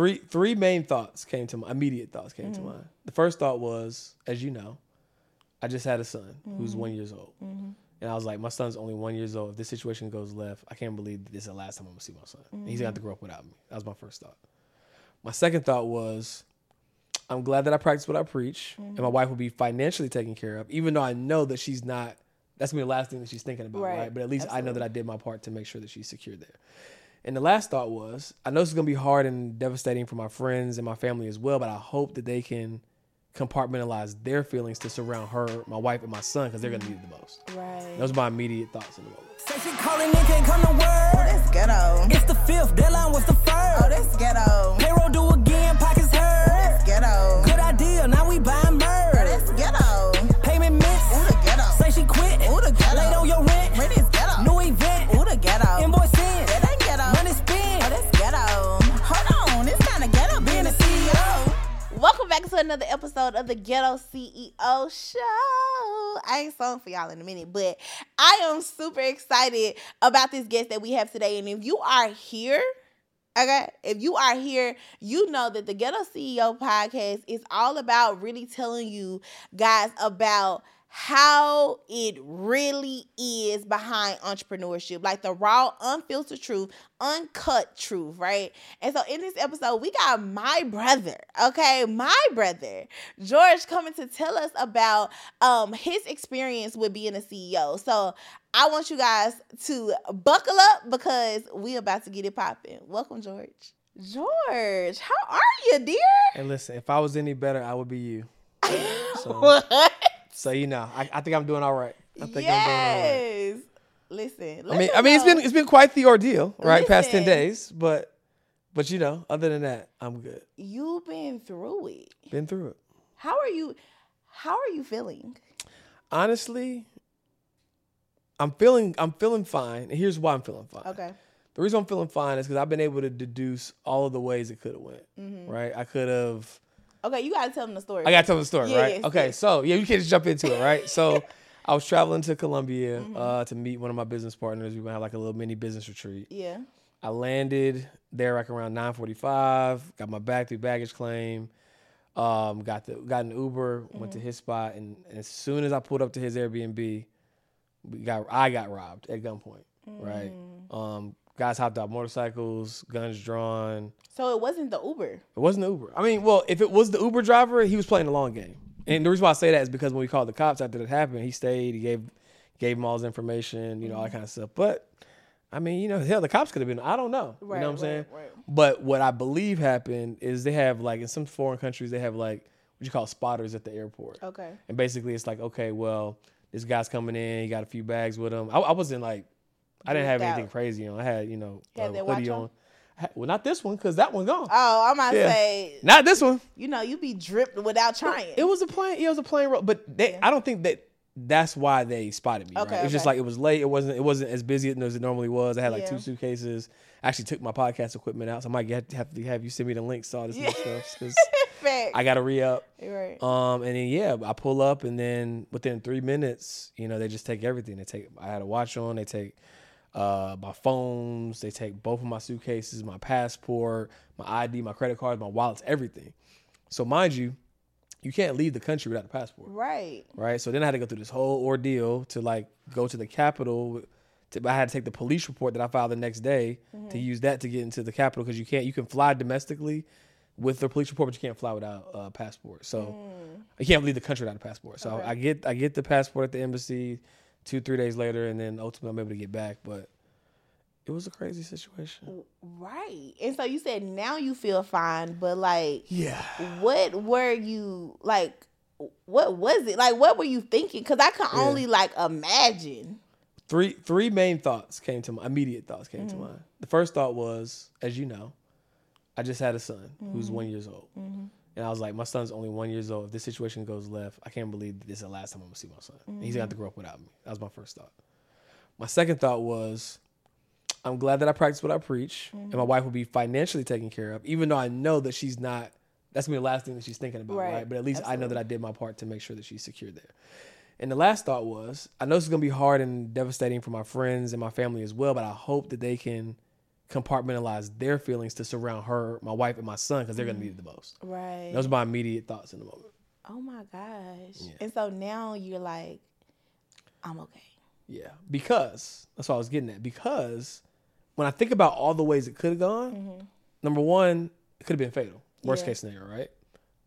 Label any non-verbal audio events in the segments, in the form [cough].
three three main thoughts came to my immediate thoughts came Mm-hmm. to mind. The first thought was, as you know, I just had a son who's Mm-hmm. one years old, and I was like, my son's only one years old. If this situation goes left, I can't believe this is the last time I'm gonna see my son. And He's gonna have to grow up without me. That was my first thought. My second thought was, I'm glad that I practice what I preach, and my wife will be financially taken care of, even though I know that she's not. That's gonna be the last thing that she's thinking about, Right. right? But at least I know that I did my part to make sure that she's secure there. And the last thought was, I know this is gonna be hard and devastating for my friends and my family as well, but I hope that they can compartmentalize their feelings to surround her, my wife, and my son because they're gonna need it the most. Right. Those are my immediate thoughts in the moment. Say she calling in, can't come to work. Oh, that's ghetto. It's the fifth, deadline was the first. Oh, that's ghetto. Payroll due again, Welcome back to another episode of the Ghetto CEO Show. I ain't sung for y'all in a minute, but I am super excited about this guest that we have today. And if you are here, okay, if you are here, you know that the Ghetto CEO podcast is all about really telling you guys about how it really is behind entrepreneurship like the raw unfiltered truth uncut truth right? And so in this episode we got my brother okay? My brother george coming to tell us about um his experience with being a ceo so i want you guys to buckle up because we about to get it popping welcome george. George how are you dear? And listen, if I was any better, I would be you. [laughs] So, what so you know, I, I think I'm doing all right. I think I'm doing all right. yes listen I mean, I mean, it's been it's been quite the ordeal, right? Past ten days, but but you know, other than that, I'm good. you've been through it Been through it. how are you how are you feeling Honestly, I'm feeling I'm feeling fine. And here's why I'm feeling fine. okay The reason I'm feeling fine is because I've been able to deduce all of the ways it could have went. Mm-hmm. Right? I could have. Okay you gotta tell them the story I got to tell them the story, right? okay, yes. so yeah, you can't just jump into it, right? So [laughs] I was traveling to Colombia Mm-hmm. uh, to meet one of my business partners. We were gonna have like a little mini business retreat. yeah I landed there like around 9:45. Got my bag through baggage claim. Um, got the got an Uber, went to Mm-hmm. his spot, and, as soon as I pulled up to his Airbnb, we got I got robbed at gunpoint. Right. Mm. Um, guys hopped out motorcycles, guns drawn. so it wasn't the uber It wasn't the Uber. I mean, well, if it was the Uber driver, he was playing the long game. And the reason why I say that is because when we called the cops after that happened, he stayed, he gave gave him all his information, you know, all that mm-hmm. kind of stuff. But I mean, you know, hell, the cops could have been. I don't know. you know what I'm saying? right, right. But what I believe happened is they have like in some foreign countries they have like what you call spotters at the airport. okay And basically, it's like, okay, well, this guy's coming in. He got a few bags with him. I, I wasn't like, I didn't have anything out. crazy on. I had, you know, had a hoodie on? Had- well, not this one, cause that one gone. oh i'm gonna Yeah. say Not this one. you know you be dripped without trying It was a plain. It was a plain road, but they, I don't think that that's why they spotted me. Okay, right? It was just like it was late. It wasn't. It wasn't as busy as it normally was. I had like Yeah. two suitcases. I actually took my podcast equipment out, so I might get, have to have you send me the links to all this new stuff because [laughs] I got to re up. Right Um, and then yeah, I pull up, and then within three minutes, you know, they just take everything. They take. I had a watch on. They take uh my phones. They take both of my suitcases, my passport, my ID, my credit cards, my wallets, everything. So mind you, you can't leave the country without a passport, right right? So then I had to go through this whole ordeal to like go to the capital. To, I had to take the police report that I filed the next day to use that to get into the capital because you can't. You can fly domestically with the police report, but you can't fly without a passport. So you can't leave the country without a passport. So Okay. I get I get the passport at the embassy two three days later, and then ultimately I'm able to get back. But it was a crazy situation. right and so you said now you feel fine but like Yeah. what were you like what was it like what were you thinking because i can Yeah. only like imagine Three three main thoughts came to my immediate thoughts came Mm-hmm. to mind. The first thought was, as you know, I just had a son who's Mm-hmm. one years old, and I was like, my son's only one years old. If this situation goes left, I can't believe this is the last time I'm gonna see my son. And He's gonna have to Mm-hmm. grow up without me. That was my first thought. My second thought was, I'm glad that I practice what I preach, and Mm-hmm. my wife will be financially taken care of, even though I know that she's not. That's gonna be the last thing that she's thinking about, Right. right? But at least I know that I did my part to make sure that she's secure there. And the last thought was, I know this is gonna be hard and devastating for my friends and my family as well, but I hope that they can compartmentalize their feelings to surround her, my wife, and my son because they're gonna need it the mm. most. Right. Those are my immediate thoughts in the moment. oh my gosh. And so now you're like, I'm okay. Yeah, because that's what I was getting at. Because when I think about all the ways it could have gone, mm-hmm. number one, it could have been fatal. Worst Yeah. case scenario, right?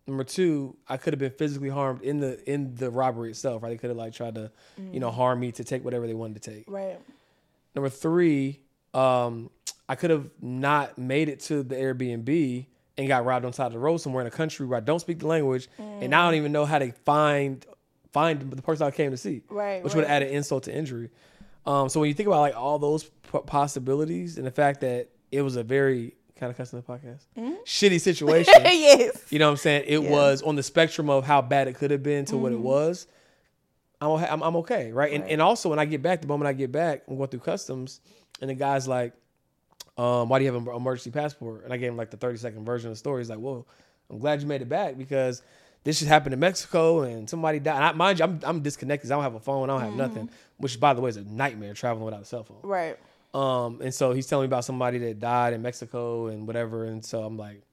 Number two, I could have been physically harmed in the in the robbery itself. Right? They could have like tried to, you know, mm. harm me to take whatever they wanted to take. Right. Number three, um, I could have not made it to the Airbnb and got robbed on the side of the road somewhere in a country where I don't speak the language and I don't even know how to find find the person I came to see. Right, Which would right. have added insult to injury. Um, so when you think about like all those p- possibilities and the fact that it was a very kind of cussing the podcast shitty [laughs] situation. yes. You know what I'm saying? It Yeah. was on the spectrum of how bad it could have been to what Mm-hmm. it was. I'm, I'm, I'm okay, right? And, and also when I get back, the moment I get back, I'm going through customs, and the guy's like, um, "Why do you have an emergency passport?" And I gave him like the 30 second version of the story. He's like, "Whoa, I'm glad you made it back because this just happened in Mexico and somebody died." And I, mind you, I'm, I'm disconnected. I don't have a phone. I don't have nothing. Which, by the way, is a nightmare traveling without a cell phone. Right. Um, and so he's telling me about somebody that died in Mexico and whatever. And so I'm like,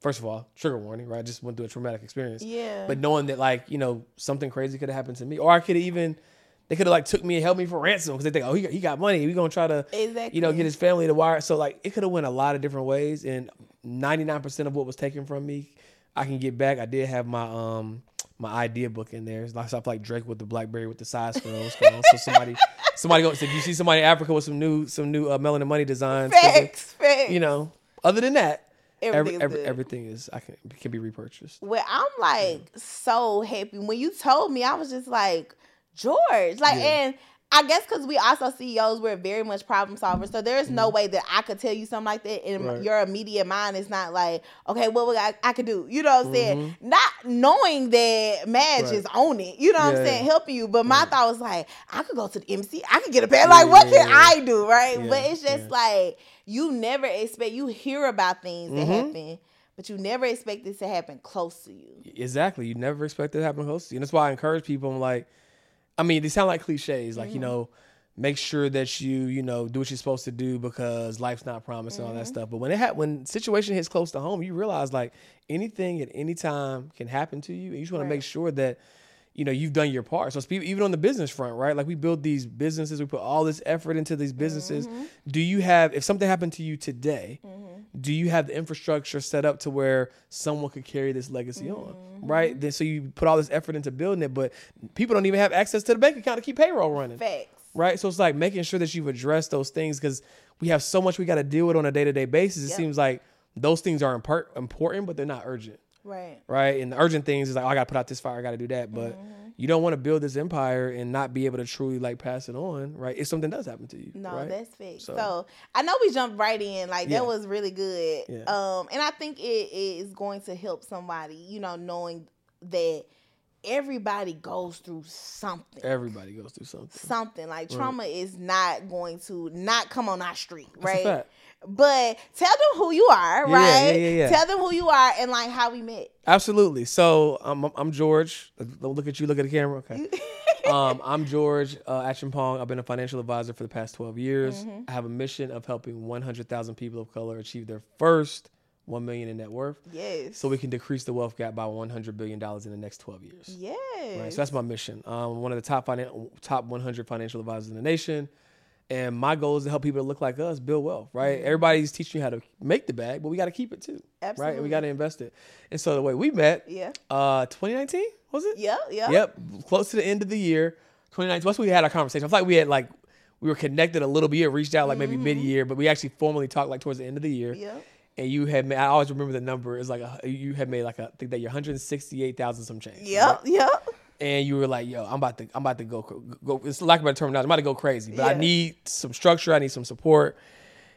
first of all, trigger warning, right? I just went through a traumatic experience. Yeah. But knowing that like, you know, something crazy could have happened to me. Or I could have even they could have like took me and held me for ransom because they think, oh, he got, he got money. We gonna try to, you know, get his family to wire. So like, it could have went a lot of different ways, and 99 percent of what was taken from me, I can get back. I did have my um my idea book in there. It's like stuff like Drake with the BlackBerry with the side scrolls. so somebody [laughs] somebody goes, if you see somebody in Africa with some new some new uh, melanin money designs, Facts. Facts. you know. Other than that, every, every, everything is I can can be repurchased. Well, I'm like so happy. When you told me, I was just like, George. Like, Yeah. and I guess because we also CEOs, we're very much problem solvers. So there's no way that I could tell you something like that, and Mm-hmm. Right. your immediate mind is not like, okay, what would I, I could do? You know what I'm saying? Mhm. Not knowing that Madge Right. is on it. You know what Yeah, I'm saying? yeah. Helping you. But my Right. thought was like, I could go to the MC. I could get a pad. Like, what Yeah, can yeah, I do? Right? But it's just like you never expect. You hear about things that Mhm. happen. But you never expect this to happen close to you. Exactly. You never expect it to happen close to you. And that's why I encourage people. I'm like, I mean, they sound like cliches, like, you mm-hmm. know, make sure that you, you know, do what you're supposed to do because life's not promised and all that mm-hmm. stuff. But when it ha- when situation hits close to home, you realize like anything at any time can happen to you. And you just want Right. to make sure that, you know, you've done your part. So even on the business front, right? Like we build these businesses, we put all this effort into these businesses. Mm-hmm. Do you have, if something happened to you today, do you have the infrastructure set up to where someone could carry this legacy on mm-hmm. right? Then so you put all this effort into building it but people don't even have access to the bank account to keep payroll running Facts. right? So it's like making sure that you've addressed those things because we have so much we got to deal with on a day-to-day basis. It Yep. seems like those things are important but they're not urgent Right. right and the urgent things is like oh, i gotta put out this fire i gotta do that but Mm-hmm. you don't want to build this empire and not be able to truly like pass it on right if something does happen to you No, right? that's fixed. So, So- I know we jumped right in. Like Yeah. that was really good. Yeah. Um, and I think it is going to help somebody, you know, knowing that everybody goes through something. everybody goes through something Something like trauma is not going to not come on our street, right? But tell them who you are, Yeah, right? yeah, yeah, yeah. Tell them who you are and like how we met. Absolutely. So um, I'm I'm George. Don't look at you. Look at the camera. Okay. [laughs] um, I'm George uh, Acheampong. I've been a financial advisor for the past 12 years. Mm-hmm. I have a mission of helping 100,000 people of color achieve their first 1 million in net worth, Yes. so we can decrease the wealth gap by 100 billion dollars in the next 12 years. Yes. Right. So that's my mission. Um, one of the top finan- top 100 financial advisors in the nation. And my goal is to help people that look like us build wealth, right? Mm-hmm. Everybody's teaching you how to make the bag, but we got to keep it too, right? And we got to invest it. And so the way we met, Yeah. uh, 2019 was it? Yep. Yep. Yep. Close to the end of the year, 2019. Once we had our conversation, I feel like we had like we were connected a little bit, reached out like maybe mid year, but we actually formally talked like towards the end of the year. Mm-hmm. And you had made, I always remember the number. is like a, you had made like a, I think that you're 168,000 some change. Yep. right? Yep. And you were like, yo, I'm about to, I'm about to go, go. It's lack of better terminology. I'm about to go crazy, but I need some structure. I need some support.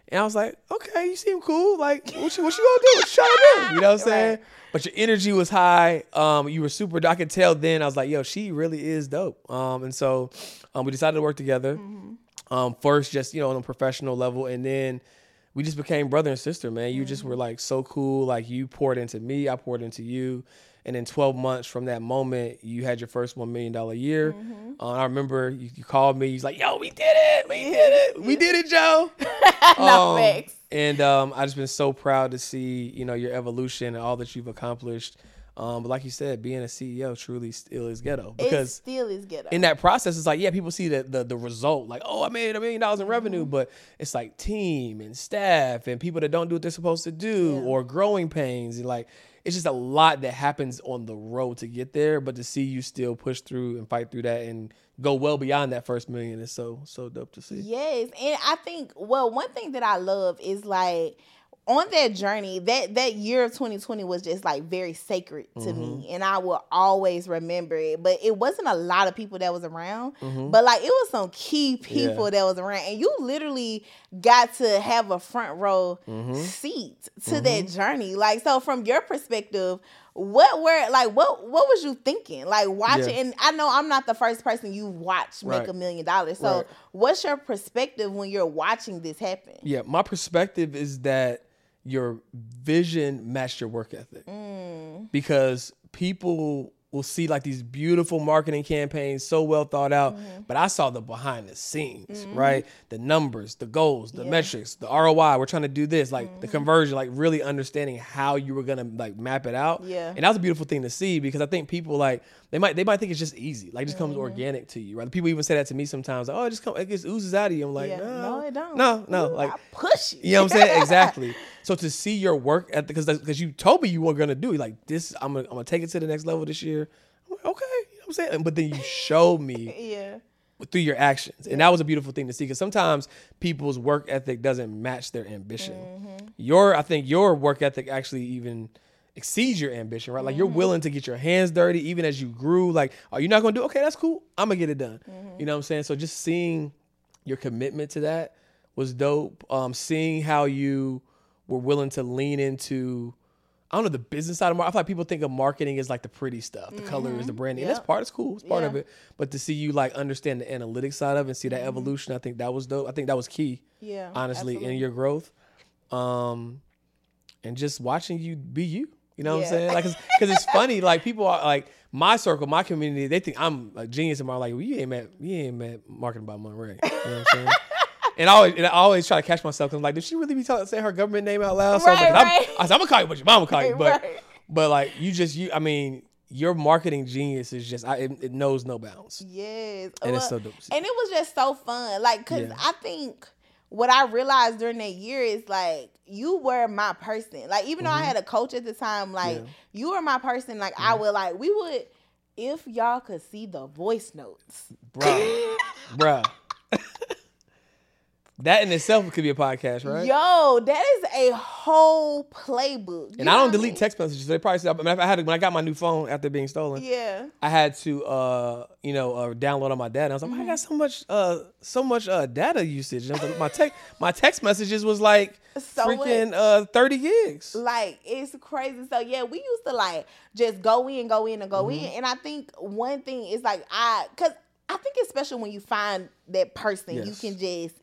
And I was like, okay, you seem cool. Like, what you, what you gonna do? What you trying to do? You know what I'm [laughs] saying? But your energy was high. Um, you were super. I could tell then. I was like, yo, she really is dope. Um, and so, um, we decided to work together. Um, first, just you know, on a professional level, and then we just became brother and sister, man. You just were like so cool. Like you poured into me, I poured into you, And then 12 months from that moment, you had your first $1 million year. Mm-hmm. Uh, I remember you, you called me. He's like, yo, we did it. We did it. We did it, Joe. [laughs] no Um. And um, I've just been so proud to see, you know, your evolution and all that you've accomplished. Um, but like you said, being a CEO truly still is ghetto It because still is ghetto. in that process, it's like, yeah, people see the, the the result, like, oh, I made a million dollars in revenue, but it's like team and staff and people that don't do what they're supposed to do Yeah. or growing pains. And like, it's just a lot that happens on the road to get there. But to see you still push through and fight through that and go well beyond that first million is so, so dope to see. Yes, and I think well, one thing that I love is like on that journey, that that year of 2020 was just like very sacred to me, mm-hmm. and I will always remember it. But it wasn't a lot of people that was around, mm-hmm. but like it was some key people Yeah. that was around, and you literally got to have a front row mm-hmm. seat to that journey. Like so, from your perspective. What were like what what was you thinking like watching Yeah. and I know I'm not the first person you watched make Right. a million dollars so Right. what's your perspective when you're watching this happen? Yeah, my perspective is that your vision matched your work ethic. Mm. Because people will see like these beautiful marketing campaigns so well thought out, mm-hmm. but I saw the behind the scenes, mm-hmm. right? The numbers, the goals, the Yeah. metrics, the ROI, we're trying to do this, like the mm-hmm. conversion, like really understanding how you were gonna like map it out. Yeah. And that was a beautiful thing to see because I think people like they might they might think it's just easy, like it just comes organic to you, right? People even say that to me sometimes, like, oh, it just come, it just oozes out of you. I'm like, yeah. no, No, it don't. no, no, Ooh, like I push you. you know what I'm saying? Exactly. [laughs] So to see your work at because because you told me you were gonna do it, like this, I'm gonna I'm gonna take it to the next level this year. Like, okay, you know what I'm saying? But then you showed me [laughs] yeah. through your actions, and that was a beautiful thing to see. Because sometimes people's work ethic doesn't match their ambition. Mm-hmm. Your I think your work ethic actually even exceeds your ambition, right? Like you're Mm-hmm. willing to get your hands dirty even as you grew. Like, are you not gonna do? Okay, that's cool. I'm gonna get it done. Mm-hmm. You know what I'm saying? So just seeing your commitment to that was dope. Um, seeing how you were willing to lean into, I don't know, the business side of marketing. I feel like people think of marketing as like the pretty stuff, the colors, the branding. And that's part. It's cool. It's part of Mm-hmm. It. But to see you like understand the analytics side of it and see that evolution, I think that was dope. I think that was key. Mm-hmm. Yeah, honestly, absolutely. in your growth. Um, and just watching you be you. You know what Yeah. I'm saying? Like, because it's funny. Like people are like my circle, my community. They think I'm a genius, and I'm like, well, you ain't met, you ain't met marketing by Monrae. You know what I'm saying? And I always, and I always try to catch myself because I'm like, did she really be telling, say her government name out loud? So Right, like, right. I'm, I said, I'm gonna call you what your mama call you, but, Right. but like you just, you, I mean, your marketing genius is just, I, it, it knows no bounds. Yes. And it's so dope. And it was just so fun. Like, cause Yeah. I think what I realized during that year is like you were my person. Like, even though I had a coach at the time, like Mm-hmm. Yeah. you were my person. Like, I would like we would if y'all could see the voice notes. Bruh. [laughs] Bruh. That in itself could be a podcast, right? Yo, that is a whole playbook. You And I don't delete mean? text messages. They probably said, I, mean, I had to, when I got my new phone after being stolen. Yeah. I had to, uh, you know, uh, download on my data. And I was like, Mm-hmm. I got so much, uh, so much uh, data usage. And I was like, my text, my text messages was like So freaking uh, thirty gigs. Like it's crazy. So yeah, we used to like just go in, go in, and go Mm-hmm. in. And I think one thing is like I, cause I think especially when you find that person you can just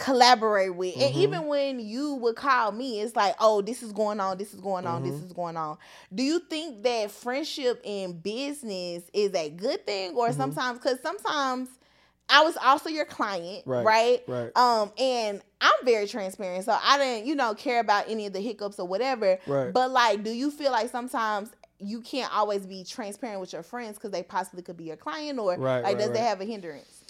collaborate with. And Mm-hmm. even when you would call me, it's like, oh, this is going on, this is going on, Mm-hmm. this is going on. Do you think that friendship in business is a good thing, or Mm-hmm. sometimes? Because sometimes. I was also your client, Right, right? right. Um, and I'm very transparent, so I didn't, you know, care about any of the hiccups or whatever. Right. But like, do you feel like sometimes you can't always be transparent with your friends because they possibly could be your client, or Right, like, right, does right. they have a hindrance?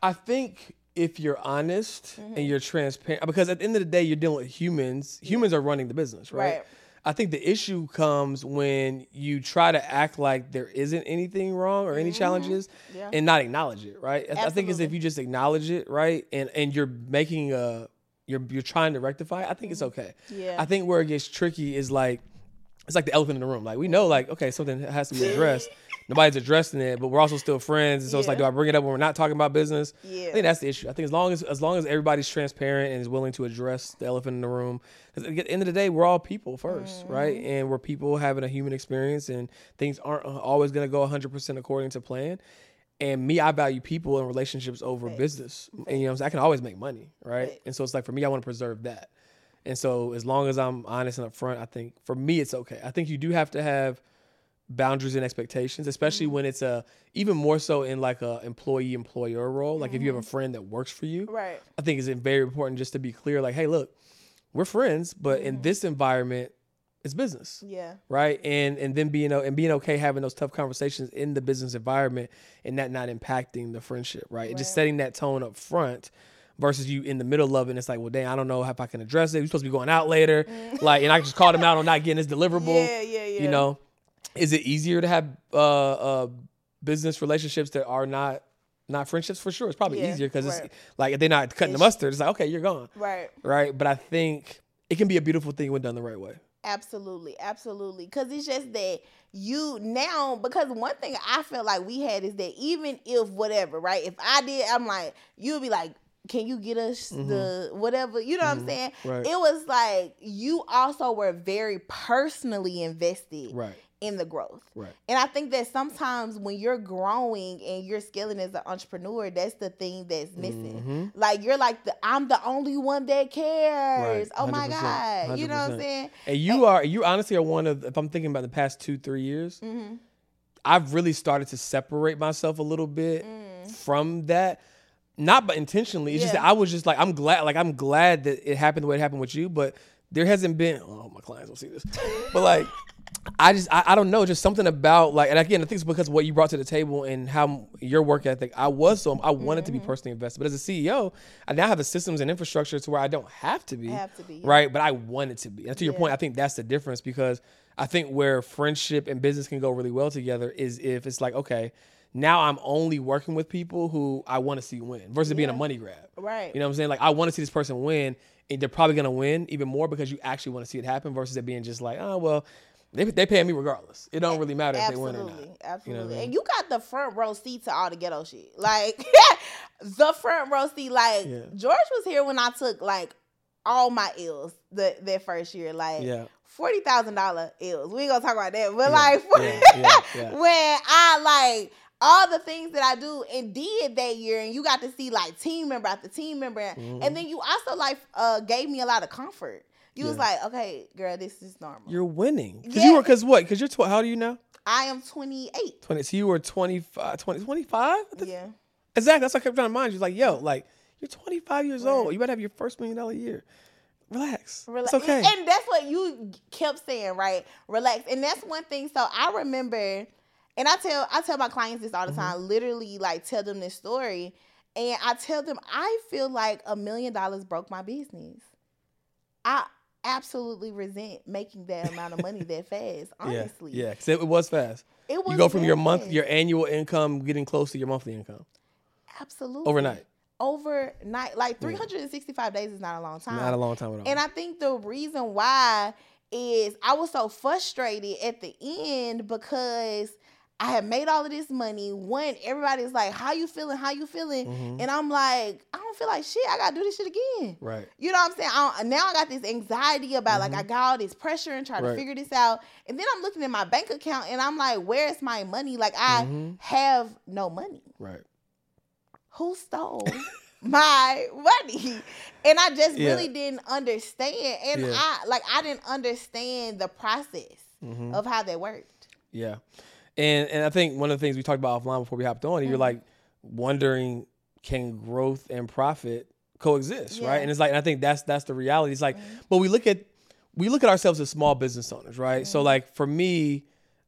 I think if you're honest Mm-hmm. and you're transparent, because at the end of the day, you're dealing with humans. Humans are running the business, right? Right. I think the issue comes when you try to act like there isn't anything wrong or any challenges Mm-hmm. Yeah. and not acknowledge it, right? I- I think it's if you just acknowledge it, right, and and you're making a you're you're trying to rectify. it, I think it's okay. Mm-hmm. Yeah. I think where it gets tricky is like it's like the elephant in the room. Like we know, like okay, something has to be addressed. [laughs] Nobody's addressing it, but we're also still friends. And so it's like, do I bring it up when we're not talking about business? Yeah. I think that's the issue. I think as long as as long as everybody's transparent and is willing to address the elephant in the room, because at the end of the day, we're all people 1st right? Mm-hmm. And we're people having a human experience, and things aren't always going to go 100 percent according to plan. And me, I value people and relationships over business. And you know, I'm saying? I can always make money, right? Facts. And so it's like for me, I want to preserve that. And so as long as I'm honest and upfront, I think for me it's okay. I think you do have to have boundaries and expectations, especially mm-hmm. when it's a even more so in like a employee employer role. Like if you have a mm-hmm. friend that works for you, Right. I think it's very important just to be clear. Like, hey, look, we're friends, but in mm-hmm. this environment, it's business Yeah. right and and then being and being okay having those tough conversations in the business environment and that not impacting the friendship right, and just setting that tone up front versus you in the middle of it and it's like well dang i don't know if i can address it we're supposed to be going out later mm. like and i just called him out on not getting his [laughs] deliverable Yeah, yeah, yeah. you know is it easier to have uh uh business relationships that are not not friendships for sure it's probably Yeah, easier because right. it's like if they're not cutting the mustard it's like okay you're gone Right. right but i think it can be a beautiful thing when done the right way Absolutely, absolutely. Because it's just that you now, because one thing I felt like we had is that even if whatever, right? If I did, I'm like, you'd be like, can you get us the whatever? You know what I'm saying? Mm-hmm. Right. It was like you also were very personally invested right in the growth. right And I think that sometimes when you're growing and you're scaling as an entrepreneur, that's the thing that's missing. Like you're like the I'm the only one that cares. Mm-hmm. Right. Oh my 100%, God. You know what I'm saying? And you are you honestly are one of if I'm thinking about the past two three years, Mm-hmm. I've really started to separate myself a little bit Mm. from that. Not but intentionally. It's just Yeah. that I was just like I'm glad like I'm glad that it happened the way it happened with you, but there hasn't been oh my clients will see this. but like I just I, I don't know, just something about like and again I think it's because of what you brought to the table and how your work ethic I was so I wanted to be Mm-hmm. personally invested. But as a CEO, I now have the systems and infrastructure to where I don't have to be. Have to be, yeah. Right. But I want it to be. And to your Yeah. point, I think that's the difference because I think where friendship and business can go really well together is if it's like, okay, now I'm only working with people who I want to see win versus being a money grab. Right. You know what I'm saying? Like I want to see this person win, and they're probably gonna win even more because you actually want to see it happen versus it being just like, oh well, they they paying me regardless. It don't really matter if they win or Absolutely, not. absolutely. I mean? And you got the front row seat to all the ghetto shit. Like [laughs] the front row seat. Like Yeah. George was here when I took like all my ills the that first year. Like Yeah. forty thousand dollar ills. We ain't gonna talk about that. But Yeah, like [laughs] yeah, yeah, yeah. when I like all the things that I do and did that year, and you got to see like team member after team member, Mm-hmm. and then you also like uh gave me a lot of comfort. You was like, okay, girl, this is normal. You're winning because Yeah. you were because what? Because you're tw- how old are you now? I am 28. Twenty. So you were 25, 20, 25? Yeah. Exactly. That's what I kept trying to mind you. Was like, yo, like you're 25 years old. You better have your first million dollar year. Relax. Relax. It's okay. And that's what you kept saying, right? Relax. And that's one thing. So I remember, and I tell I tell my clients this all Mm-hmm. the time. Literally, like tell them this story, and I tell them I feel like a million dollars broke my business. I absolutely resent making that amount of money that [laughs] fast. Honestly, yeah, yeah. it, was fast. It was you go from your month, fast. your annual income, getting close to your monthly income absolutely overnight. Overnight, like 365 days is not a long time. Not a long time at all. And I think the reason why is I was so frustrated at the end because I had made all of this money. One, everybody's like, "How you feeling? How you feeling?" And I'm like, "I don't feel like shit. I gotta do this shit again." Mm-hmm. right. You know what I'm saying? I don't, now I got this anxiety about like I got all this pressure and trying Right. to figure this out. And then I'm looking at my bank account and I'm like, "Where's my money? Like I Mm-hmm. have no money." Right. who stole [laughs] my money and i just Yeah. really didn't understand and Yeah. i like i didn't understand the process Mm-hmm. of how that worked Yeah. And and I think one of the things we talked about offline before we hopped on, Mm-hmm. you're like wondering can growth and profit coexist, Yeah. Mm-hmm. right? And it's like and I think that's that's the reality. It's like but we look at we look at ourselves as small business owners, right? So Mm-hmm. like for me,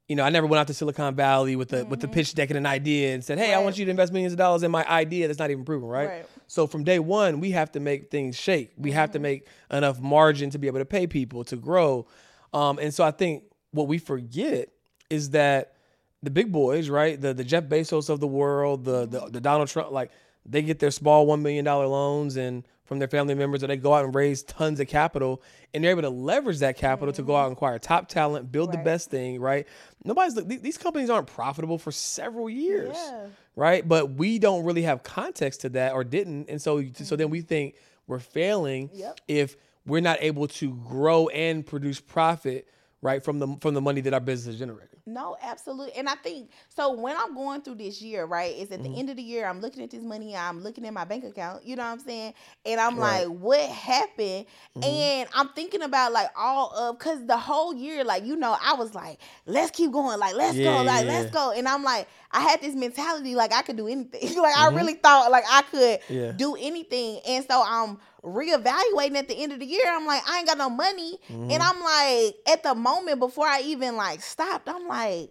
you know, I never went out to Silicon Valley with the with the pitch deck and an idea and said, "Hey, I Mm-hmm. Want you to invest millions of dollars in my idea that's not even proven," right? Right. So from day one, we have to make things shake. We have to Mm-hmm. make enough margin to be able to pay people to grow. Um, and so I think what we forget is that the big boys, right? The the Jeff Bezos of the world, the the, the Donald Trump, like they get their small one million dollar loans and from their family members, or they go out and raise tons of capital, and they're able to leverage that capital to go out and acquire top talent, build the best thing, right? Nobody's th- these companies aren't profitable for several years Yeah. right? But we don't really have context to that or didn't, and so so then we mm-hmm. think we're failing Yep. if we're not able to grow and produce profit right? From the from the money that our business is generating. No, absolutely. And I think so when I'm going through this year, right? It's at the Mm-hmm. end of the year, I'm looking at this money, I'm looking at my bank account, you know what I'm saying? And I'm Right. like, what happened? Mm-hmm. And I'm thinking about like all of cause the whole year, like, you know, I was like, let's keep going, like, let's Yeah, go, like, yeah, let's go. And I'm like, I had this mentality like I could do anything. [laughs] like I really thought like I could Mm-hmm. Yeah. do anything. And so I'm reevaluating at the end of the year. I'm like, I ain't got no money. Mm-hmm. And I'm like, at the moment before I even like stopped, I'm like,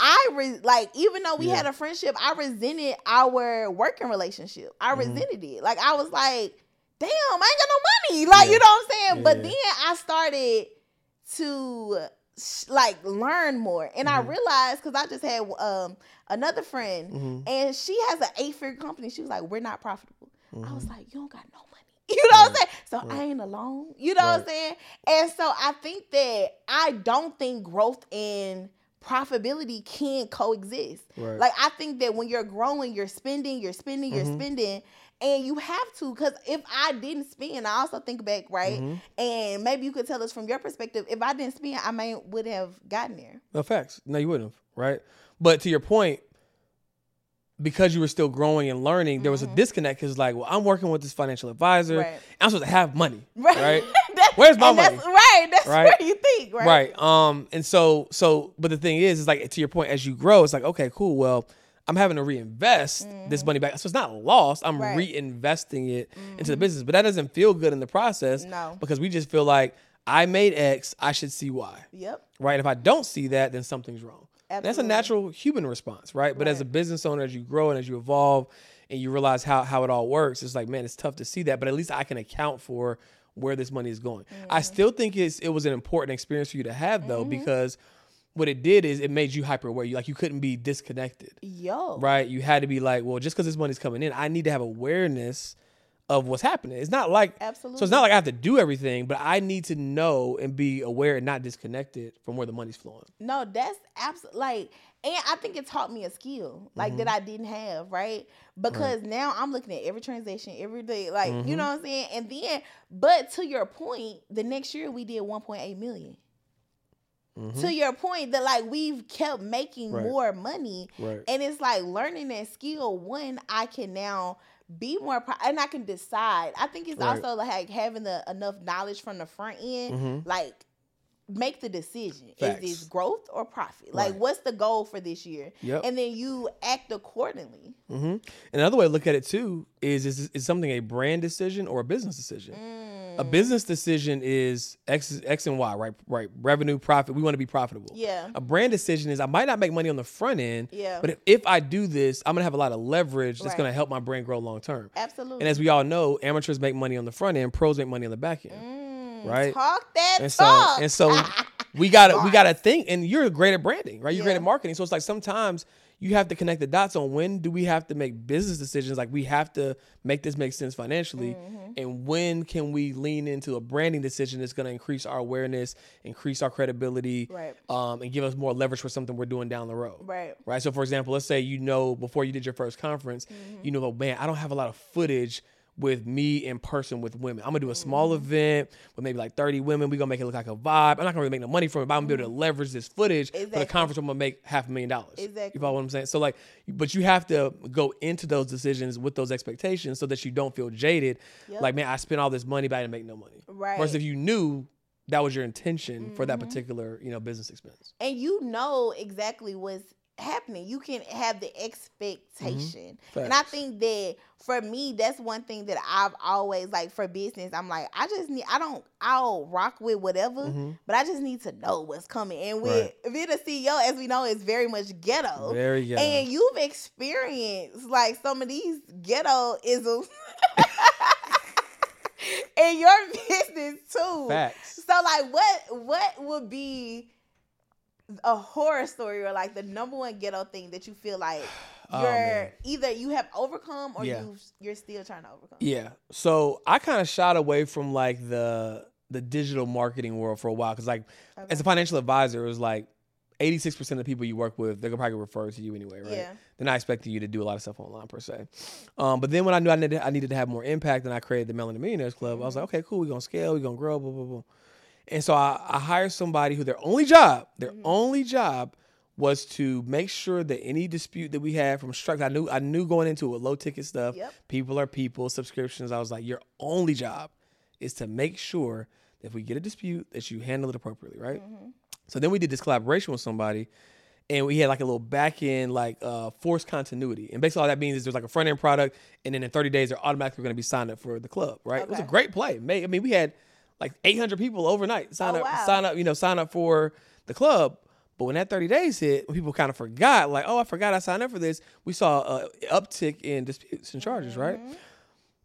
I re- like even though we Yeah. had a friendship, I resented our working relationship. I Mm-hmm. resented it. Like I was like, damn, I ain't got no money. [laughs] Like Yeah. you know what I'm saying? But then I started to like learn more, and Mm-hmm. I realized because I just had um another friend, Mm-hmm. and she has an eight figure company. She was like, we're not profitable. I Mm-hmm. was like, you don't got no. [laughs] You know what I'm saying? So I ain't alone. You know what I'm saying? And so I think that I don't think growth and profitability can coexist. Right. Like I think that when you're growing, you're spending, you're spending, you're Mm-hmm. spending. And you have to, because if I didn't spend, I also think back, right? Mm-hmm. And maybe you could tell us from your perspective, if I didn't spend, I may would have gotten there. No facts. No, you wouldn't have, right? But to your point, because you were still growing and learning, there was a disconnect because, like, well, I'm working with this financial advisor. Mm-hmm. Right. I'm supposed to have money, [laughs] right? [laughs] That's- Where's my money? That's, right. That's Right. where you think, right? Right. Um. And so, so, but the thing is, is like to your point, as you grow, it's like, okay, cool. Well, I'm having to reinvest this money back, so it's not lost. I'm Mm-hmm. Right. Mm-hmm. reinvesting it into the business, but that doesn't feel good in the process. No. Because we just feel like I made X, I should see Y. Yep. right? If I don't see that, then something's wrong. That's a natural human response, right? But as a business owner, as you grow and as you evolve and you realize how, how it all works, it's like, man, it's tough to see that, but at least I can account for where this money is going. Mm-hmm. I still think it's it was an important experience for you to have though, because what it did is it made you hyper aware. You like you couldn't be disconnected. Yo. Right? You had to be like, well, just because this money's coming in, I need to have awareness of what's happening. It's not like So it's not like I have to do everything, but I need to know and be aware and not disconnected from where the money's flowing. No, that's absolutely like, and I think it taught me a skill like Mm-hmm. that I didn't have, right? Because now I'm looking at every transaction every day, like Mm-hmm. you know what I'm saying. And then, but to your point, the next year we did 1.8 million. To your point, that like we've kept making Mm-hmm. Right. more money, Right. and it's like learning that skill. One, I can now be more, pro- and I can decide. I think it's Right. Mm-hmm. also like having the enough knowledge from the front end, like make the decision Facts. is this growth or profit like Right. what's the goal for this year Yep. and then you act accordingly hmm another way to look at it too is is is something a brand decision or a business decision. A business decision is X X and Y, right? Right. Revenue, profit. We want to be profitable. Yeah. A brand decision is I might not make money on the front end. Yeah. But if, if I do this, I'm gonna have a lot of leverage that's Right. gonna help my brand grow long term. absolutely And as we all know, amateurs make money on the front end, pros make money on the back end. right? Mm, talk that and so talk and so we gotta we [laughs] gotta think and you're great at branding right you're great at marketing so it's like sometimes you have to connect the dots on when do we have to make business decisions like we have to make this make sense financially Mm-hmm. and when can we lean into a branding decision that's going to increase our awareness increase our credibility Right. um, and give us more leverage for something we're doing down the road Right. right so for example let's say you know before you did your first conference Mm-hmm. you know oh, man i don't have a lot of footage with me in person with women. I'm gonna do a Mm-hmm. small event with maybe like 30 women. We're gonna make it look like a vibe. I'm not gonna really make no money from it, but I'm gonna be able to leverage this footage for the Mm-hmm. Conference. I'm gonna make half a million dollars. Exactly. You follow what I'm saying? So like, but you have to go into those decisions with those expectations so that you don't feel jaded. Yep. Like, man, I spent all this money, but I didn't make no money. Right. Whereas if you knew that was your intention for Mm-hmm. that particular, you know, business expense. and you know exactly what's happening. You can have the mm-hmm. expectation. And i think that for me that's one thing that i've always like for business i'm like i just need i don't i'll rock with whatever mm-hmm. but i just need to know what's coming. And with being a ceo as we know is very much ghetto. Very ghetto. and you've experienced like some of these ghetto isms [laughs] [laughs] in your [laughs] business too. Facts. so like what what would be a horror story or like the number one ghetto thing that you feel like [sighs] Oh, you're man. either you have overcome or Yeah. you you're still trying to overcome. Yeah. So I kind of shot away from like the the digital marketing world for a while because like as a financial advisor, it was like 86% of the people you work with, they're gonna probably refer to you anyway, right? Yeah. They're not expecting you to do a lot of stuff online per se. Um, but then when I knew I needed, I needed to have more impact and I created the Melanin Millionaires Club, I was like, okay, cool, we're gonna scale, we're gonna grow, blah, blah, blah. And so I, I hired somebody who their only job, their Mm-hmm. only job was to make sure that any dispute that we had from strikes, I knew I knew going into it, low ticket stuff, Yep. people are people, subscriptions. I was like, your only job is to make sure that if we get a dispute, that you handle it appropriately, right? Mm-hmm. So then we did this collaboration with somebody, and we had like a little back end like uh, forced continuity. And basically all that means is there's like a front end product, and then in 30 days they're automatically going to be signed up for the club, right? It was a great play. May- I mean, we had like 800 people overnight sign Oh, up, wow. sign up, you know, sign up for the club. But when that 30 days hit, when people kind of forgot, like, oh, I forgot I signed up for this, we saw a uptick in disputes and charges, right? Mm-hmm.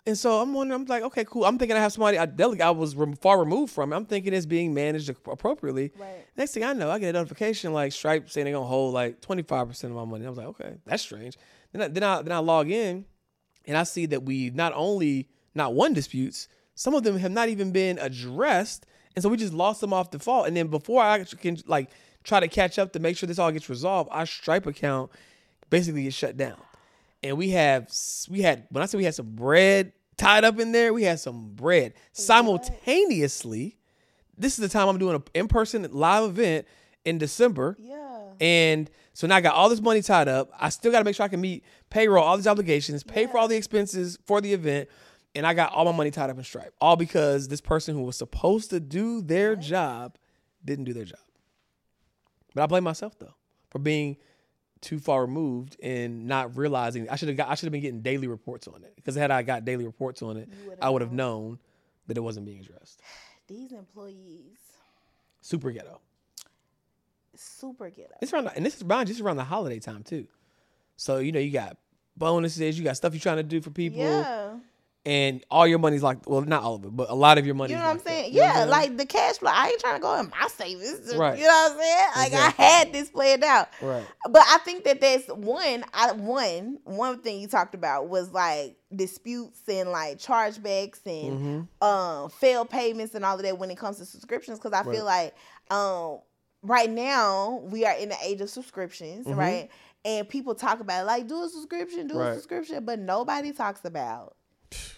And so I'm wondering, I'm like, okay, cool. I'm thinking I have somebody I delegate. I was rem- far removed from. it. I'm thinking it's being managed appropriately. Right. Next thing I know, I get a notification like Stripe saying they're gonna hold like 25 percent of my money. I was like, okay, that's strange. Then I, then I then I log in, and I see that we not only not won disputes, some of them have not even been addressed, and so we just lost them off default. And then before I can like try to catch up to make sure this all gets resolved, our Stripe account basically gets shut down and we have we had when I say we had some bread tied up in there, we had some bread simultaneously. This is the time I'm doing an in-person live event in December, Yeah. and so now I got all this money tied up. I still got to make sure I can meet payroll, all these obligations, pay for all the expenses for the event, and I got all my money tied up in Stripe, all because this person who was supposed to do their job didn't do their job. But I blame myself though for being too far removed and not realizing I should have got I should have been getting daily reports on it because had I got daily reports on it, I would have known that it wasn't being addressed. [sighs] These employees, Super ghetto. super ghetto. It's around and this is around just around the holiday time too. So you know you got bonuses, you got stuff you're trying to do for people, Yeah. And all your money's like well not all of it, but a lot of your money. You know what I'm saying? Yeah, like the cash flow. I ain't trying to go in my savings. Right. You know what I'm saying? Like Exactly. I had this planned out. right, But I think that there's one, I one, one thing you talked about was like disputes and like chargebacks and Mm-hmm. um failed payments and all of that when it comes to subscriptions. Cause I feel like um right now we are in the age of subscriptions, right? And people talk about it, like do a subscription, do a subscription, but nobody talks about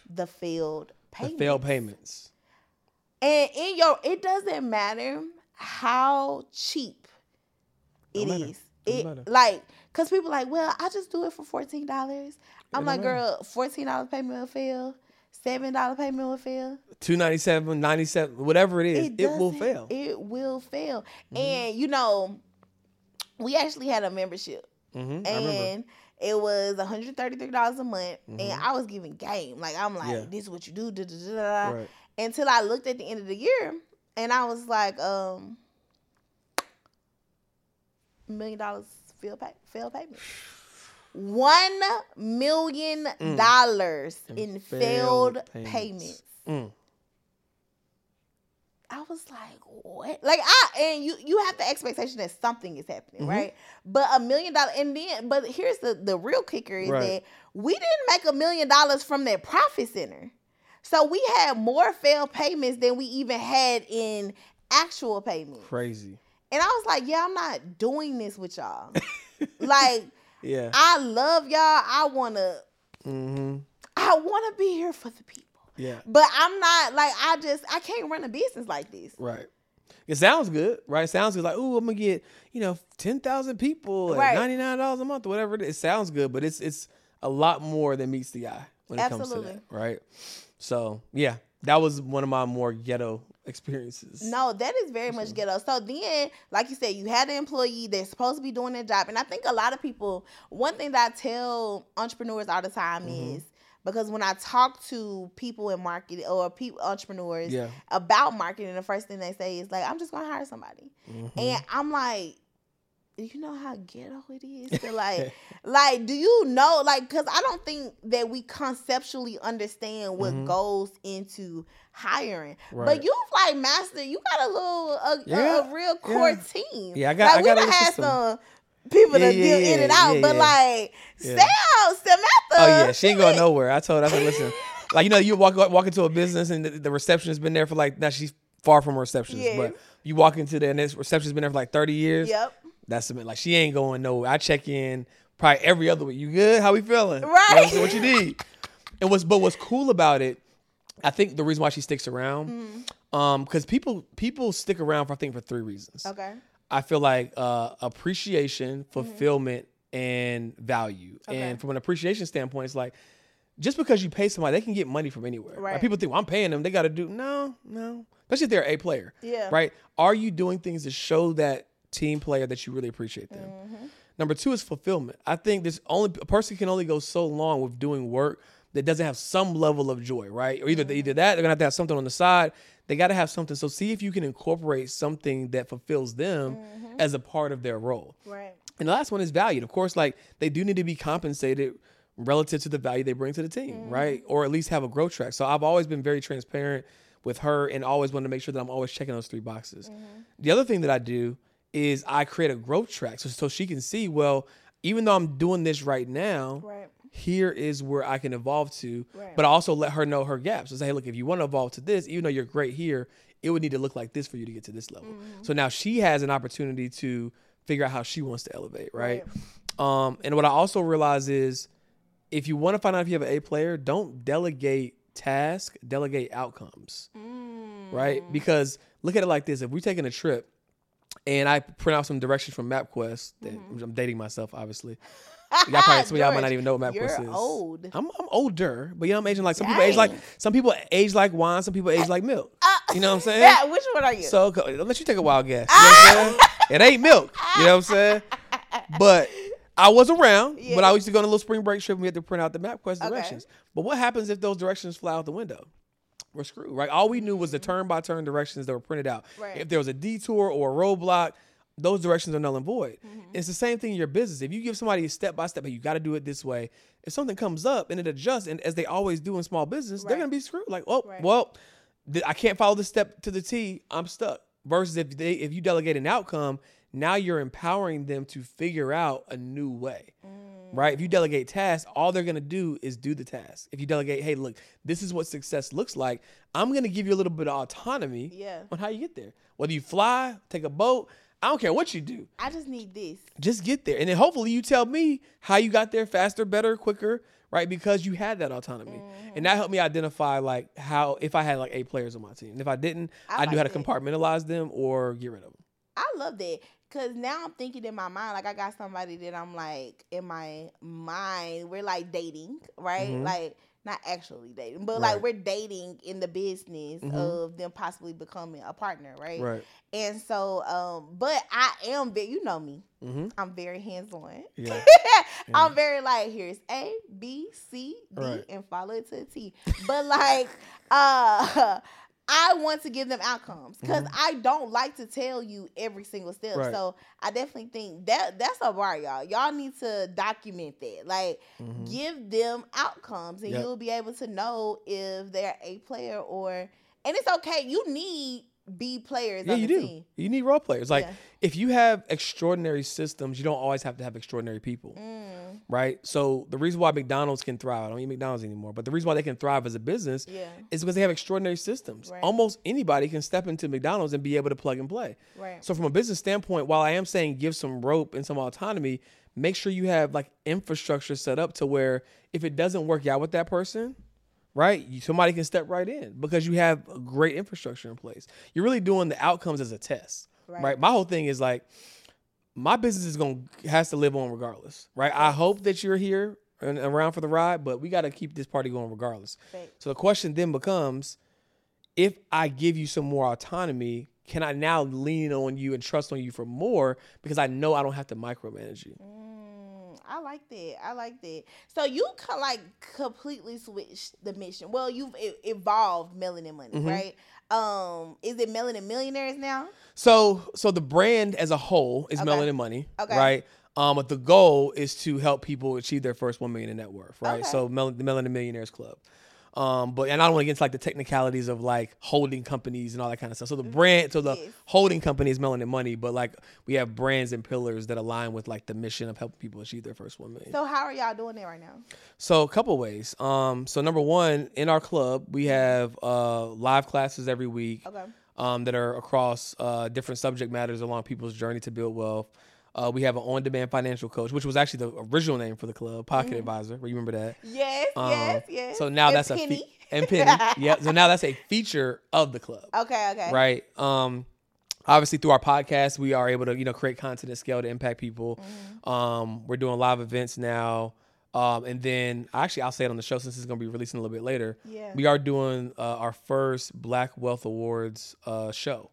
the failed the payments. failed payments. And in your, it doesn't matter how cheap it is. It matter. like, cause people like, well, I just do it for fourteen dollars. I'm like, girl, fourteen dollars payment will fail. Seven dollar payment will fail. 297, 97, whatever it is, it, will fail. It will fail. Mm-hmm. And you know, we actually had a membership, hmm I remember. and it was one hundred thirty three dollars a month, and I was giving game. Like I'm like, Mm-hmm. Yeah. this is what you do. Da, da, da, da, da. Right. Until I looked at the end of the year, and I was like, um, million dollars failed pay, failed payment. One million dollars In in, Mm. failed failed, payments. payments. Mm. I was like, what? Like I and you you have the expectation that something is happening, Mm-hmm. right? But a million dollars and then but here's the the real kicker is Right. that we didn't make a million dollars from that profit center. So we had more failed payments than we even had in actual payments. Crazy. And I was like, yeah, I'm not doing this with y'all. [laughs] like Yeah. I love y'all. I wanna mm-hmm. I wanna be here for the people. Yeah. But I'm not like I just I can't run a business like this. Right. It sounds good, right? It sounds good. Like, oh, I'm gonna get you know ten thousand people at Right. ninety nine dollars a month or whatever it is. It sounds good, but it's it's a lot more than meets the eye when it comes to that, right? So yeah, that was one of my more ghetto experiences. No, that is very much ghetto. So then, like you said, you had an employee that's supposed to be doing their job. And I think a lot of people, one thing that I tell entrepreneurs all the time Mm-hmm. is because when I talk to people in marketing or people entrepreneurs Yeah. about marketing, the first thing they say is like, I'm just gonna hire somebody. Mm-hmm. And I'm like, you know how ghetto it is to like [laughs] like do you know like because i don't think that we conceptually understand what goes into hiring Mm-hmm. Right. but you've like mastered you got a little a, Yeah, a, a real core yeah. team Yeah, I got- like I we got had system. some people Yeah, to yeah, deal in and out yeah, but yeah. like Yeah. Sam, Samantha Oh yeah, she ain't going nowhere. I told her, I said, listen, [laughs] like you know, you walk walk into a business and the, the receptionist's been there for like now she's far from a receptionist, Yeah. but you walk into there and this receptionist's been there for like thirty years. yep That's something like she ain't going nowhere. I check in probably every other week. You good? How we feeling? Right. what, what you need? [laughs] And what's but what's cool about it, I think the reason why she sticks around, Um, because people people stick around for I think for three reasons. Okay. I feel like uh, appreciation, fulfillment, and value. Okay. And from an appreciation standpoint, it's like just because you pay somebody, they can get money from anywhere. Like, Right. people think, well, I'm paying them. They got to do no, no. Especially if they're a player. Yeah. Right. Are you doing things to show that team player that you really appreciate them? Mm-hmm. Number two is fulfillment. I think this only a person can only go so long with doing work that doesn't have some level of joy, right? Or either Mm-hmm. either that they're gonna have to have something on the side. They got to have something. So see if you can incorporate something that fulfills them Mm-hmm. as a part of their role. Right. And the last one is valued. Of course, like they do need to be compensated relative to the value they bring to the team, Mm-hmm. right? Or at least have a growth track. So I've always been very transparent with her and always wanted to make sure that I'm always checking those three boxes. Mm-hmm. The other thing that I do is I create a growth track so, so she can see, well, even though I'm doing this right now, Right. Here is where I can evolve to. Right. But I also let her know her gaps. So say, hey, look, if you want to evolve to this, even though you're great here, it would need to look like this for you to get to this level. Mm-hmm. So now she has an opportunity to figure out how she wants to elevate, right? Um, and what I also realize is if you want to find out if you have an A player, don't delegate task, delegate outcomes. Right? Because look at it like this. If we're taking a trip and I print out some directions from MapQuest, that I'm dating myself, obviously. [laughs] Y'all probably, some of y'all might not even know what MapQuest you're is. old. I'm, I'm older, but you know I'm aging like some people age like some people age like wine, some people age like milk. Uh, you know what I'm [laughs] saying? Yeah. Which one are you? So I'll let you take a wild guess. You know ah! saying? It ain't milk. You know what I'm saying? [laughs] But I was around, but I used to go on a little spring break trip and we had to print out the MapQuest Okay. directions. But what happens if those directions fly out the window? We're screwed, right? All we knew was the turn by turn directions that were printed out. Right. If there was a detour or a roadblock, those directions are null and void. Mm-hmm. It's the same thing in your business. If you give somebody a step by step, hey, you got to do it this way. If something comes up and it adjusts, and as they always do in small business, they're gonna be screwed. Like, oh, Right. well, I can't follow this step to the T. I'm stuck. Versus if they if you delegate an outcome, now you're empowering them to figure out a new way. Right? If you delegate tasks, all they're gonna do is do the task. If you delegate, hey, look, this is what success looks like. I'm gonna give you a little bit of autonomy Yeah. on how you get there. Whether you fly, take a boat, I don't care what you do. I just need this. Just get there. And then hopefully you tell me how you got there faster, better, quicker, right? Because you had that autonomy. And that helped me identify like how if I had like eight players on my team. And if I didn't, I I, knew how to that. compartmentalize them or get rid of them. I love that because now I'm thinking in my mind, like I got somebody that I'm like in my mind, we're like dating, right? Mm-hmm. Like not actually dating, but like we're dating in the business of them possibly becoming a partner, right? Right. And so, um, but I am very, you know me, Mhm. I'm very hands on. Yeah. [laughs] I'm very like, here's A, B, C, D, Right. and follow it to a T. But like, [laughs] uh, I want to give them outcomes because I don't like to tell you every single step. Mm-hmm. Right. So I definitely think that that's a bar, y'all. Y'all need to document that. Like, give them outcomes, and Mm-hmm. Yep. you'll be able to know if they're a player or. And it's okay. You need B players Yeah, you do. team. You need role players. Like Yeah. If you have extraordinary systems, you don't always have to have extraordinary people. Mm. Right? So the reason why McDonald's can thrive, I don't eat McDonald's anymore, but the reason why they can thrive as a business Yeah. is because they have extraordinary systems. Right. Almost anybody can step into McDonald's and be able to plug and play. Right. So from a business standpoint, while I am saying give some rope and some autonomy, make sure you have like infrastructure set up to where if it doesn't work out with that person, right, you, somebody can step right in because you have a great infrastructure in place. You're really doing the outcomes as a test, right? Right. My whole thing is like my business is going to has to live on regardless, right? I hope that you're here and around for the ride, but we got to keep this party going regardless. Facts. So the question then becomes if I give you some more autonomy, can I now lean on you and trust on you for more because I know I don't have to micromanage you? Mm, I like that. I like that. So you could like completely switch the mission. Well, you've e- evolved Melanin Money, Mm-hmm. right? Um, is it Melanin Millionaires now? So so the brand as a whole is Okay. Melanin Money, Okay. right? Um, but the goal is to help people achieve their first one million in net worth, right? Okay. So Mel- the Melanin Millionaires Club. Um, but and I don't want to get into like the technicalities of like holding companies and all that kind of stuff. So the brand, so the Yes. holding company is Melanin Money, but like we have brands and pillars that align with like the mission of helping people achieve their first one million. So how are y'all doing it right now? So a couple ways. Um, so number one, in our club, we have uh, live classes every week Okay. um, that are across uh, different subject matters along people's journey to build wealth. Uh, we have an on-demand financial coach, which was actually the original name for the club, Pocket Advisor. You remember that? Yes, Um, yes, yes. So now And that's a fe- and Penny. [laughs] yeah. So now that's a feature of the club okay, okay. right? Um, obviously through our podcast, we are able to you know create content and scale to impact people. Mm-hmm. Um, we're doing live events now, um, and then actually I'll say it on the show since it's going to be releasing a little bit later. Yeah. we are doing uh, our first Black Wealth Awards uh, show.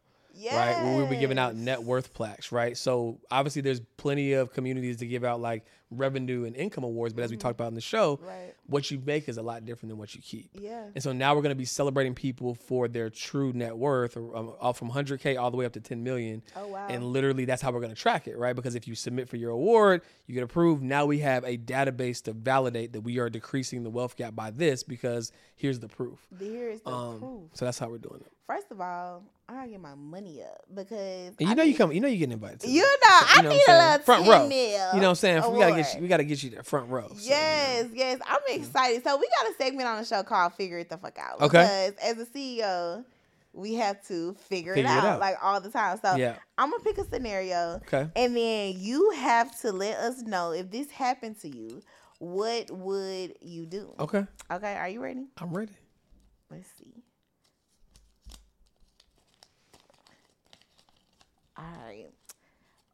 Right, where we'll be giving out net worth plaques, right? So obviously, there's plenty of communities to give out like revenue and income awards, but as we talked about in the show, Mm-hmm. Right. what you make is a lot different than what you keep. Yeah. And so now we're going to be celebrating people for their true net worth, um, all from 100k all the way up to 10 million. Oh, wow. And literally, that's how we're going to track it, right? Because if you submit for your award, you get approved. Now we have a database to validate that we are decreasing the wealth gap by this because here's the proof. Here's the Um, proof. so that's how we're doing it. First of all, I gotta get my money up because And you I know you come, you know you getting invited. To You know, So, I know need a little front 10 row. You know what I'm saying? We gotta get award. you. We gotta get you the front row. So, Yes, yes. I'm excited. So we got a segment on the show called Figure It the Fuck Out. Okay. Because as a CEO, we have to figure, Figure it, it out, out. like all the time. So Yeah. I'm gonna pick a scenario. Okay. And then you have to let us know if this happened to you, what would you do? Okay. Okay, are you ready? I'm ready. Let's see. All right.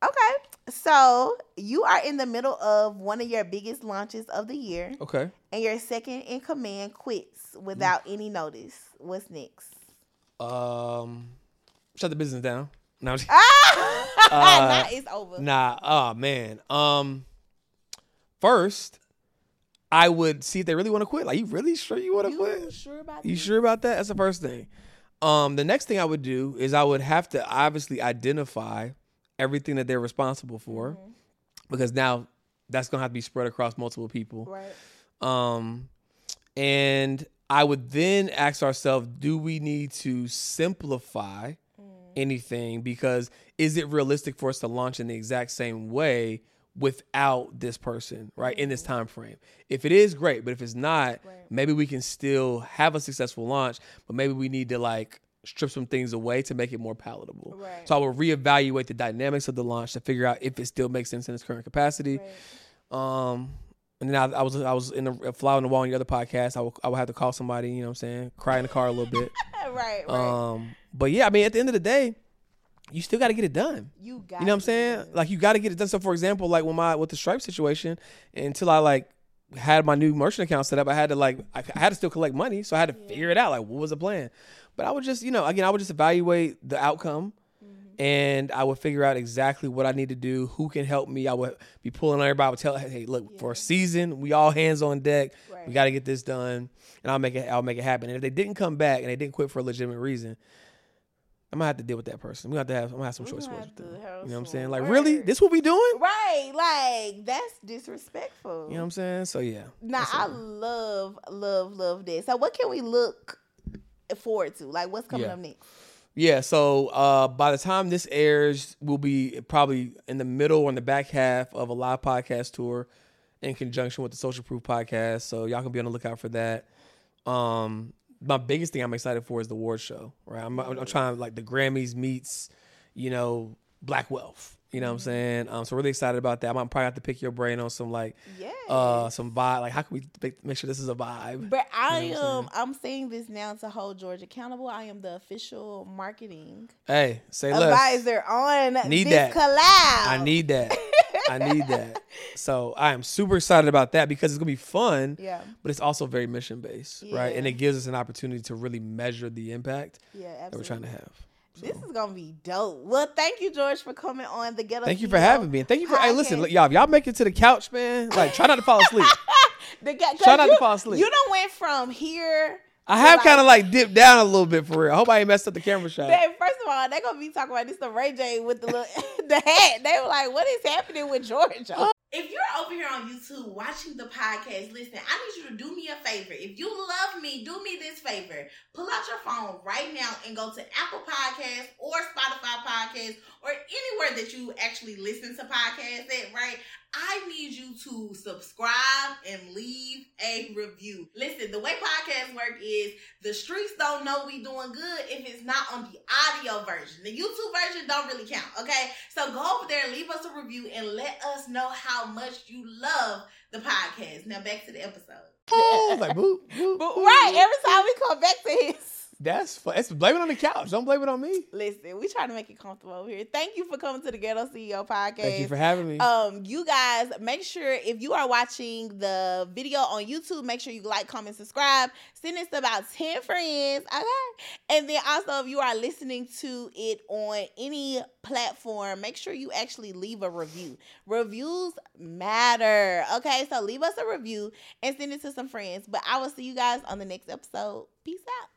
Okay. So you are in the middle of one of your biggest launches of the year, Okay. and your second in command quits without any notice. What's next? Um, shut the business down. [laughs] No, Ah, [laughs] Uh, now it's over. Nah, oh man. Um first, I would see if they really want to quit. Like, you really sure you want to you quit? sure about You this? sure about that? That's the first thing. Um, the next thing I would do is I would have to obviously identify everything that they're responsible for, Mm-hmm. because now that's gonna have to be spread across multiple people. Right. Um, and I would then ask ourselves, do we need to simplify anything? Because is it realistic for us to launch in the exact same way without this person, right? In this time frame. If it is great, but if it's not, maybe we can still have a successful launch, but maybe we need to like strip some things away to make it more palatable. Right. So I will reevaluate the dynamics of the launch to figure out if it still makes sense in its current capacity. Um, and then I, I was I was in the fly on the wall on your other podcast. I would I would have to call somebody, you know what I'm saying, cry in the car a little bit. [laughs] right, right. Um, but yeah, I mean, at the end of the day, you still got to get it done. you got You know what I'm saying? Like you got to get it done. So for example, like with my with the Stripe situation, until I like had my new merchant account set up, I had to like I, I had to still collect money, so I had to figure it out. Like what was the plan? But I would just you know again I would just evaluate the outcome. Mm-hmm. And I would figure out exactly what I need to do, who can help me. I would be pulling on everybody. I would tell, hey, look, for a season, we all hands on deck. We got to get this done, and I'll make it. I'll make it happen. And if they didn't come back and they didn't quit for a legitimate reason, I'm gonna have to deal with that person. We have to have. I'm gonna have some We choice words with them. You know what I'm saying? Like, really, this what we doing? Right, like that's disrespectful. You know what I'm saying? So yeah. Now I love, love, love this. So what can we look forward to? Like what's coming Yeah. up next? Yeah, so uh, by the time this airs, we'll be probably in the middle or in the back half of a live podcast tour in conjunction with the Social Proof podcast. So y'all can be on the lookout for that. Um, my biggest thing I'm excited for is the award show. Right, I'm, I'm, I'm trying like the Grammys meets, you know, Black Wealth. You know what I'm saying? Um, so really excited about that. I'm probably have to pick your brain on some like, Yeah. uh, some vibe. Like, how can we make, make sure this is a vibe? but I you know am I'm saying this now to hold George accountable. I am the official marketing Hey, say less. advisor on Need this that. collab. I need that. I [laughs] need that. So I am super excited about that because it's gonna be fun. Yeah. But it's also very mission based, right? And it gives us an opportunity to really measure the impact Yeah, that we're trying to have. This is gonna be dope. Well, thank you, George, for coming on the Ghetto. Thank you for having me. And thank you for hey listen, look, y'all, if y'all make it to the couch, man. Like try not to fall asleep. [laughs] The Try not to you- fall asleep. You don't went from here. I to, have kind of like dipped down a little bit for real. I hope I ain't messed up the camera shot. They, first of all, they gonna be talking about this the Ray J with the little [laughs] the hat. They were like, "What is happening with Georgia?" [laughs] if you're over here on YouTube watching the podcast, listen, I need you to do me a favor. If you love me, do me this favor. Pull out your phone right now and go to Apple Podcasts or Spotify Podcasts or anywhere that you actually listen to podcasts at, right? I need you to subscribe and leave a review. Listen, the way podcasts work is the streets don't know we doing good if it's not on the audio version. The YouTube version don't really count, okay? So go over there, leave us a review, and let us know how much you love the podcast. Now back to the episode. Oh, like boop, boop, But boop, right, boop. every time we come back to his. That's fun. It's blame it on the couch. Don't blame it on me. Listen, we try to make it comfortable over here. Thank you for coming to the Ghetto CEO podcast. Thank you for having me. um, you guys make sure if you are watching the video on YouTube, make sure you like, comment, subscribe. Send this to about 10 friends, okay? And then also if you are listening to it on any platform, make sure you actually leave a review. Reviews matter. Okay, so leave us a review and send it to some friends. But I will see you guys on the next episode. Peace out.